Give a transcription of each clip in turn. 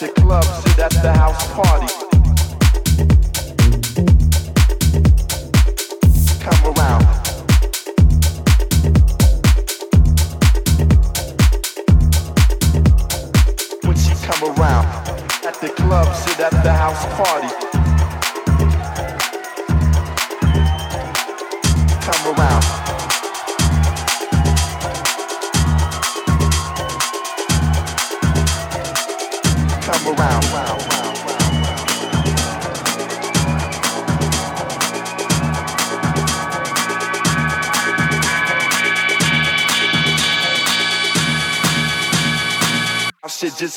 just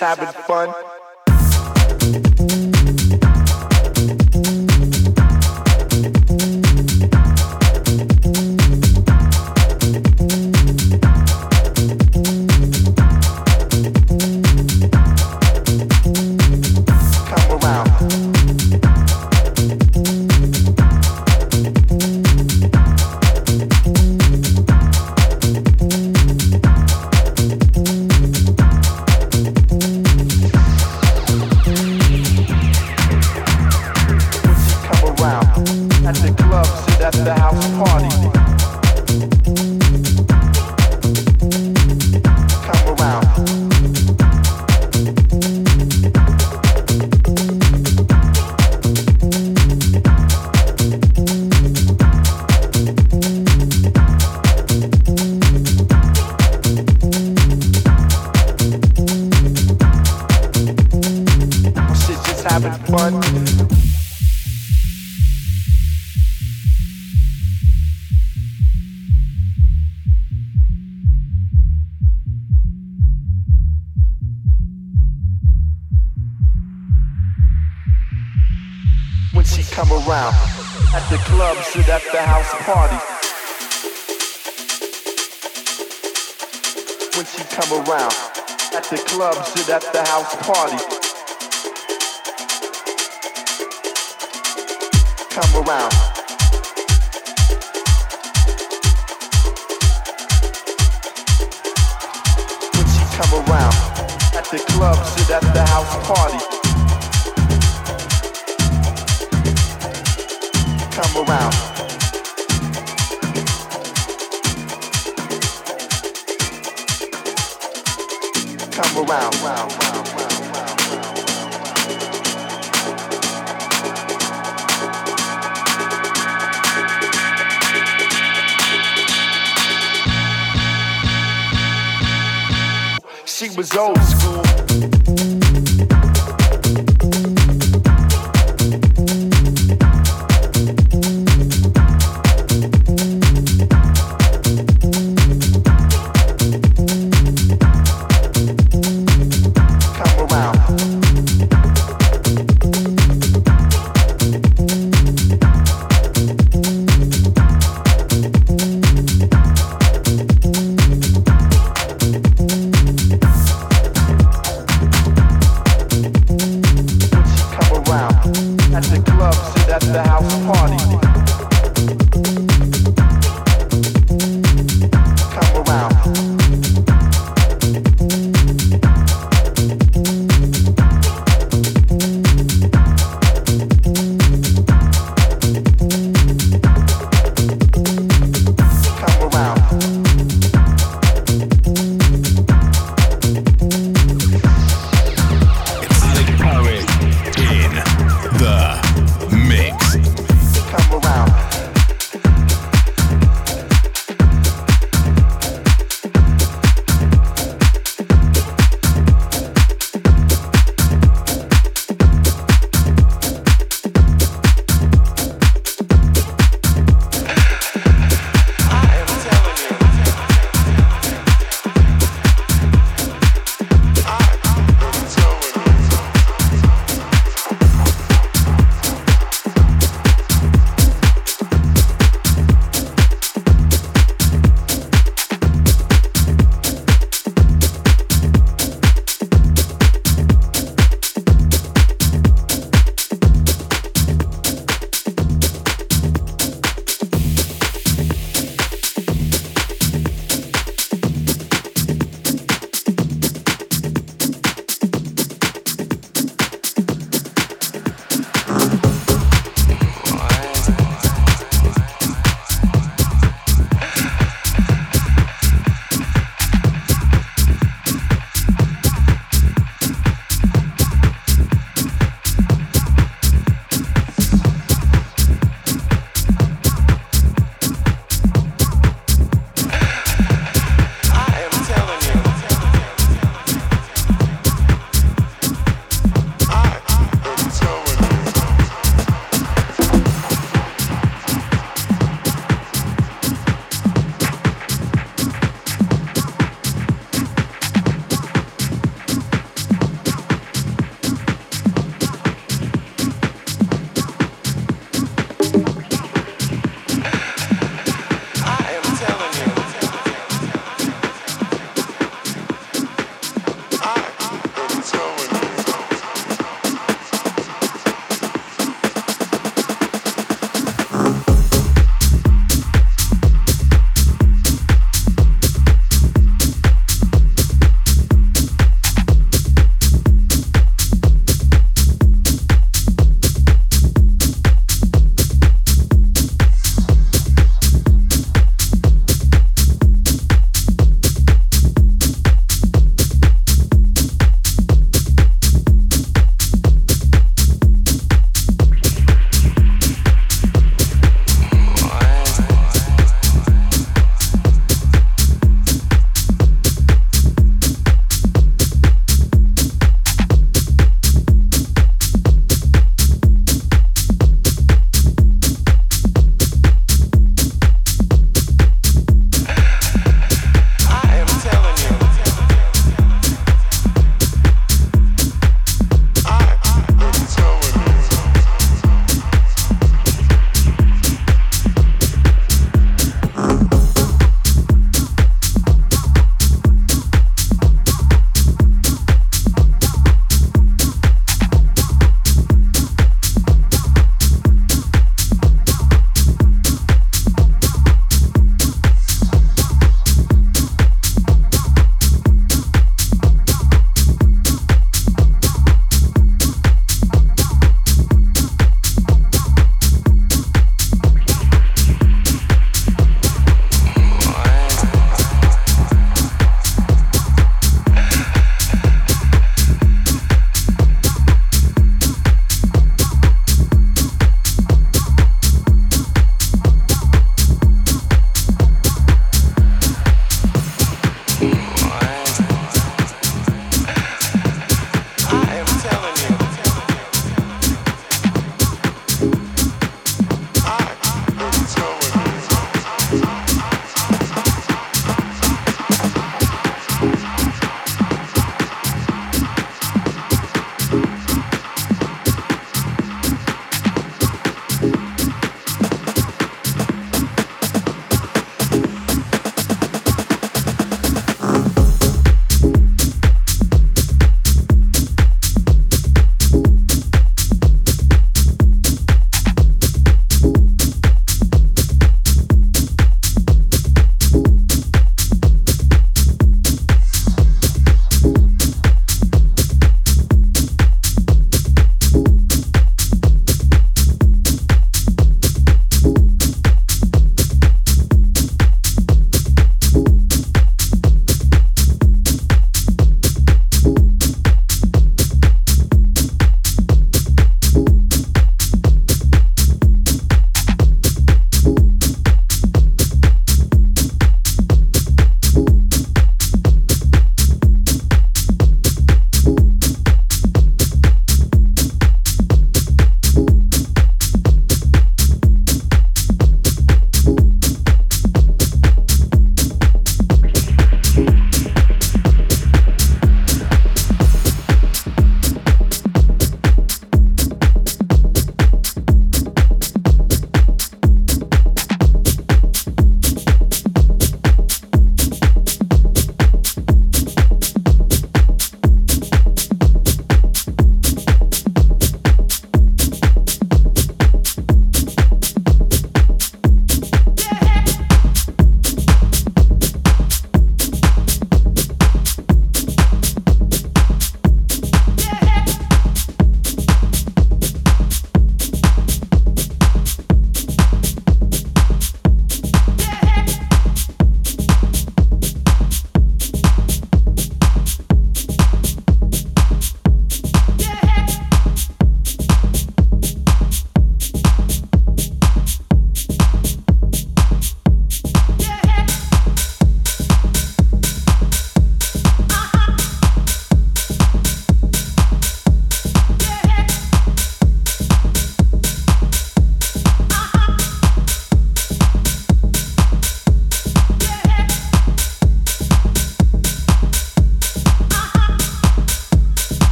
having fun. party.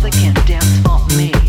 other can't dance for me.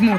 My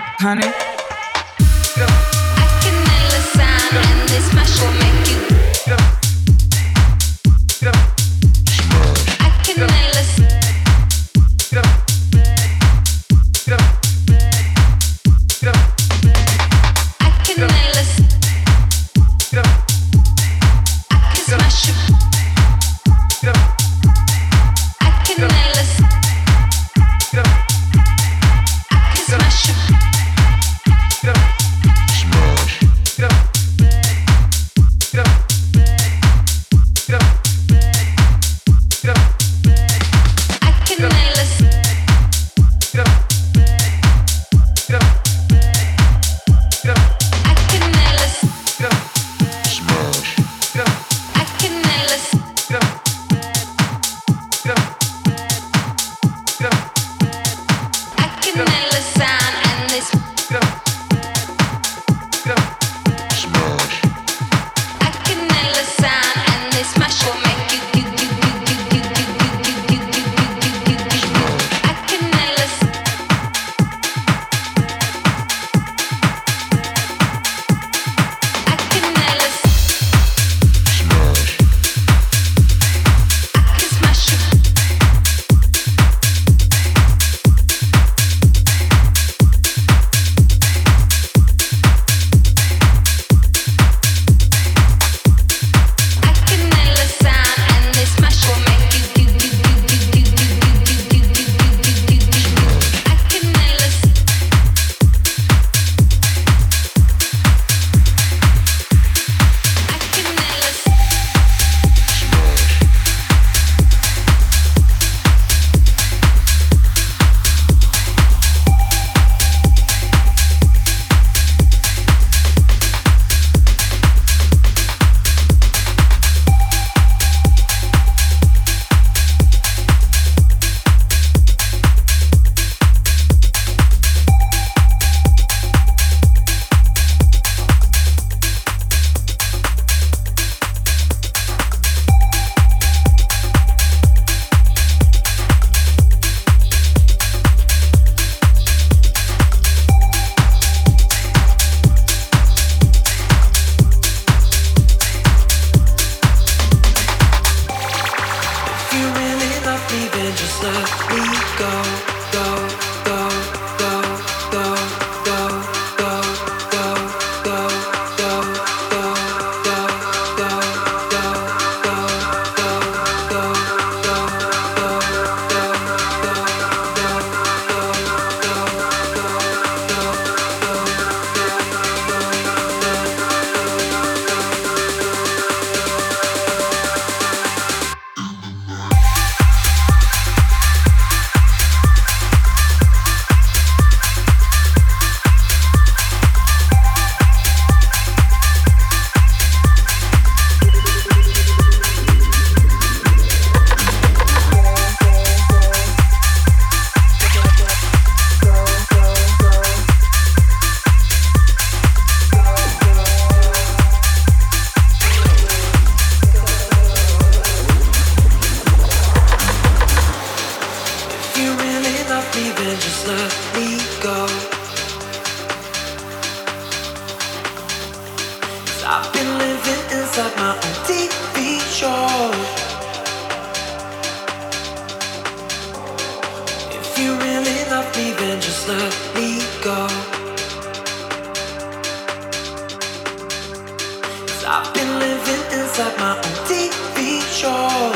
I've been living inside my own TV show.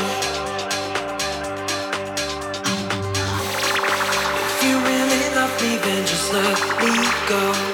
If you really love me, then just let me go, go.